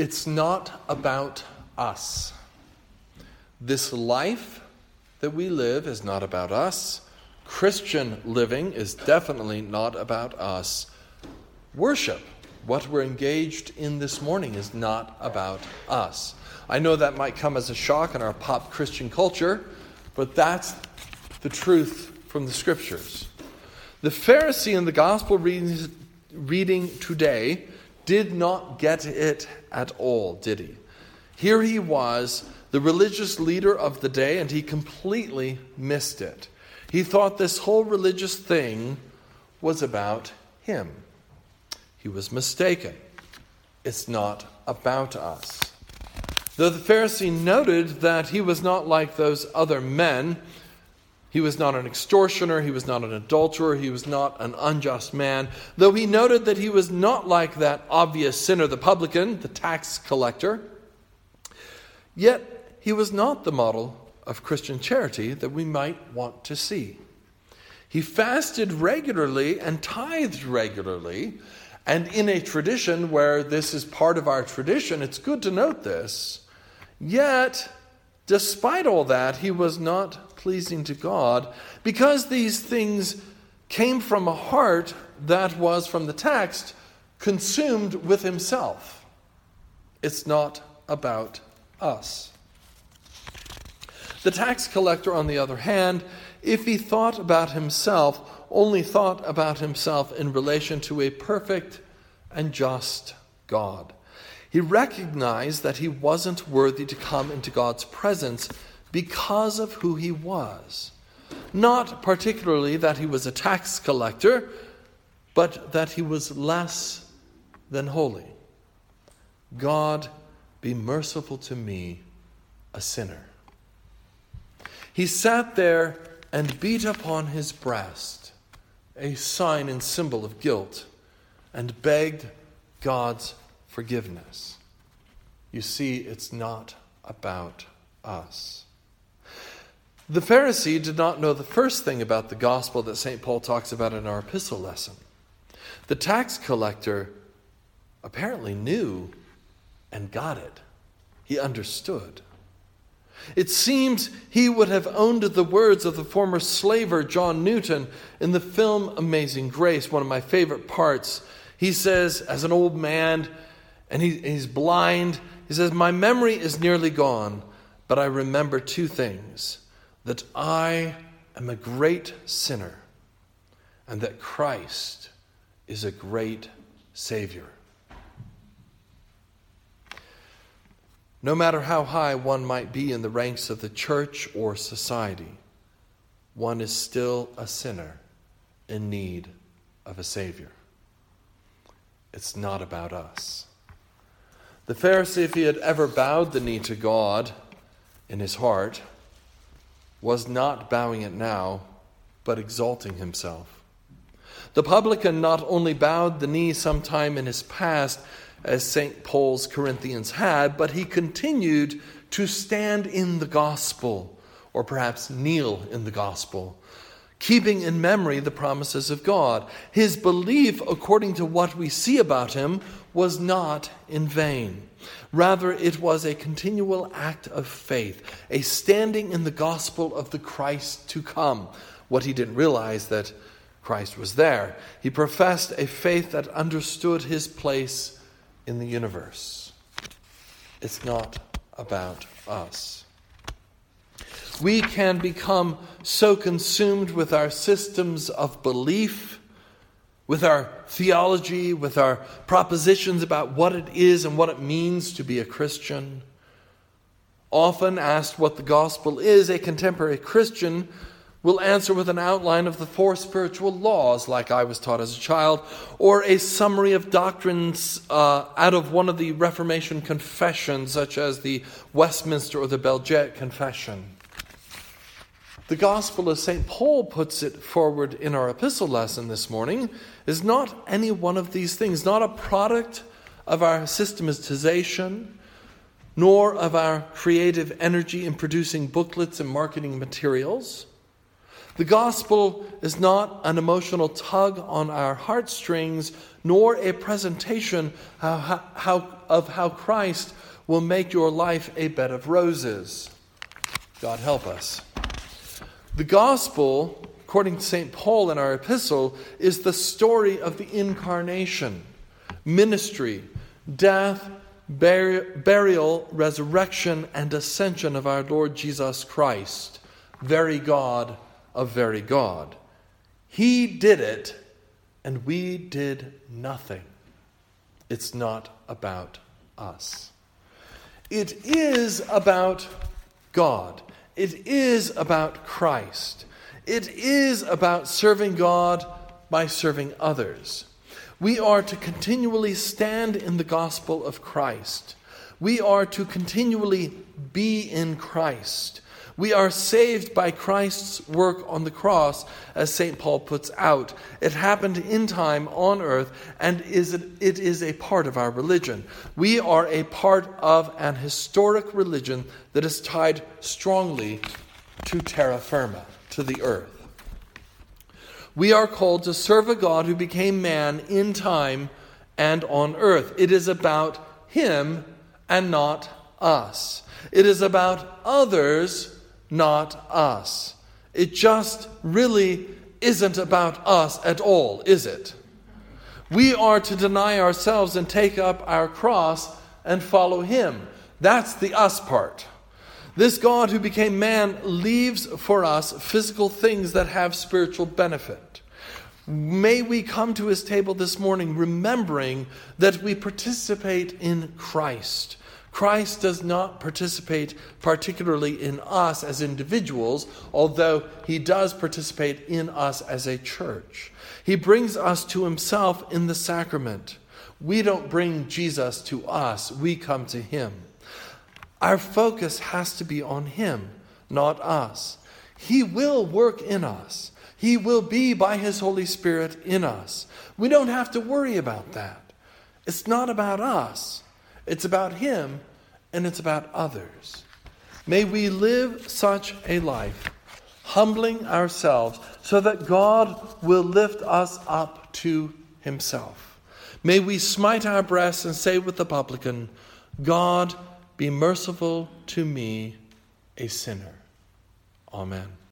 It's not about us. This life that we live is not about us. Christian living is definitely not about us. Worship, what we're engaged in this morning, is not about us. I know that might come as a shock in our pop Christian culture, but that's the truth from the scriptures. The Pharisee in the gospel reading, today did not get it at all, did he? Here he was, the religious leader of the day, and he completely missed it. He thought this whole religious thing was about him. He was mistaken. It's not about us. Though the Pharisee noted that he was not like those other men, he was not an extortioner, he was not an adulterer, he was not an unjust man. Though he noted that he was not like that obvious sinner, the publican, the tax collector, yet he was not the model of Christian charity that we might want to see. He fasted regularly and tithed regularly, and in a tradition where this is part of our tradition, it's good to note this. Yet, despite all that, he was not pleasing to God because these things came from a heart that was, from the text, consumed with himself. It's not about us. The tax collector, on the other hand, if he thought about himself, only thought about himself in relation to a perfect and just God. He recognized that he wasn't worthy to come into God's presence because of who he was. Not particularly that he was a tax collector, but that he was less than holy. God, be merciful to me, a sinner. He sat there and beat upon his breast, a sign and symbol of guilt, and begged God's forgiveness. You see, it's not about us. The Pharisee did not know the first thing about the gospel that St. Paul talks about in our epistle lesson. The tax collector apparently knew and got it. He understood. It seems he would have owned the words of the former slaver John Newton in the film Amazing Grace, one of my favorite parts. He says, as an old man, and he, he's blind, he says, My memory is nearly gone, but I remember two things that I am a great sinner and that Christ is a great Savior. No matter how high one might be in the ranks of the church or society, one is still a sinner in need of a Savior. It's not about us. The Pharisee, if he had ever bowed the knee to God in his heart, was not bowing it now, but exalting himself. The publican not only bowed the knee sometime in his past, as St. Paul's Corinthians had, but he continued to stand in the gospel, or perhaps kneel in the gospel, keeping in memory the promises of God. His belief, according to what we see about him, was not in vain. Rather, it was a continual act of faith, a standing in the gospel of the Christ to come. What he didn't realize that Christ was there. He professed a faith that understood his place in the universe. It's not about us. We can become so consumed with our systems of belief with our theology, with our propositions about what it is and what it means to be a Christian. Often asked what the gospel is, a contemporary Christian will answer with an outline of the four spiritual laws, like I was taught as a child, or a summary of doctrines uh, out of one of the Reformation confessions, such as the Westminster or the Belgic Confession. The gospel, as St. Paul puts it forward in our epistle lesson this morning, is not any one of these things, not a product of our systematization, nor of our creative energy in producing booklets and marketing materials. The gospel is not an emotional tug on our heartstrings, nor a presentation of how Christ will make your life a bed of roses. God help us. The gospel, according to St. Paul in our epistle, is the story of the incarnation, ministry, death, burial, resurrection, and ascension of our Lord Jesus Christ, very God of very God. He did it, and we did nothing. It's not about us. It is about God. It is about Christ. It is about serving God by serving others. We are to continually stand in the gospel of Christ. We are to continually be in Christ. We are saved by Christ's work on the cross, as St. Paul puts out. It happened in time on earth and is it is a part of our religion. We are a part of an historic religion that is tied strongly to terra firma, to the earth. We are called to serve a God who became man in time and on earth. It is about him and not us. It is about others not us. It just really isn't about us at all, is it? We are to deny ourselves and take up our cross and follow Him. That's the us part. This God who became man leaves for us physical things that have spiritual benefit. May we come to his table this morning remembering that we participate in Christ. Christ does not participate particularly in us as individuals, although he does participate in us as a church. He brings us to himself in the sacrament. We don't bring Jesus to us, we come to him. Our focus has to be on him, not us. He will work in us. He will be by His Holy Spirit in us. We don't have to worry about that. It's not about us, it's about Him and it's about others. May we live such a life, humbling ourselves so that God will lift us up to Himself. May we smite our breasts and say with the publican, God, be merciful to me, a sinner. Amen.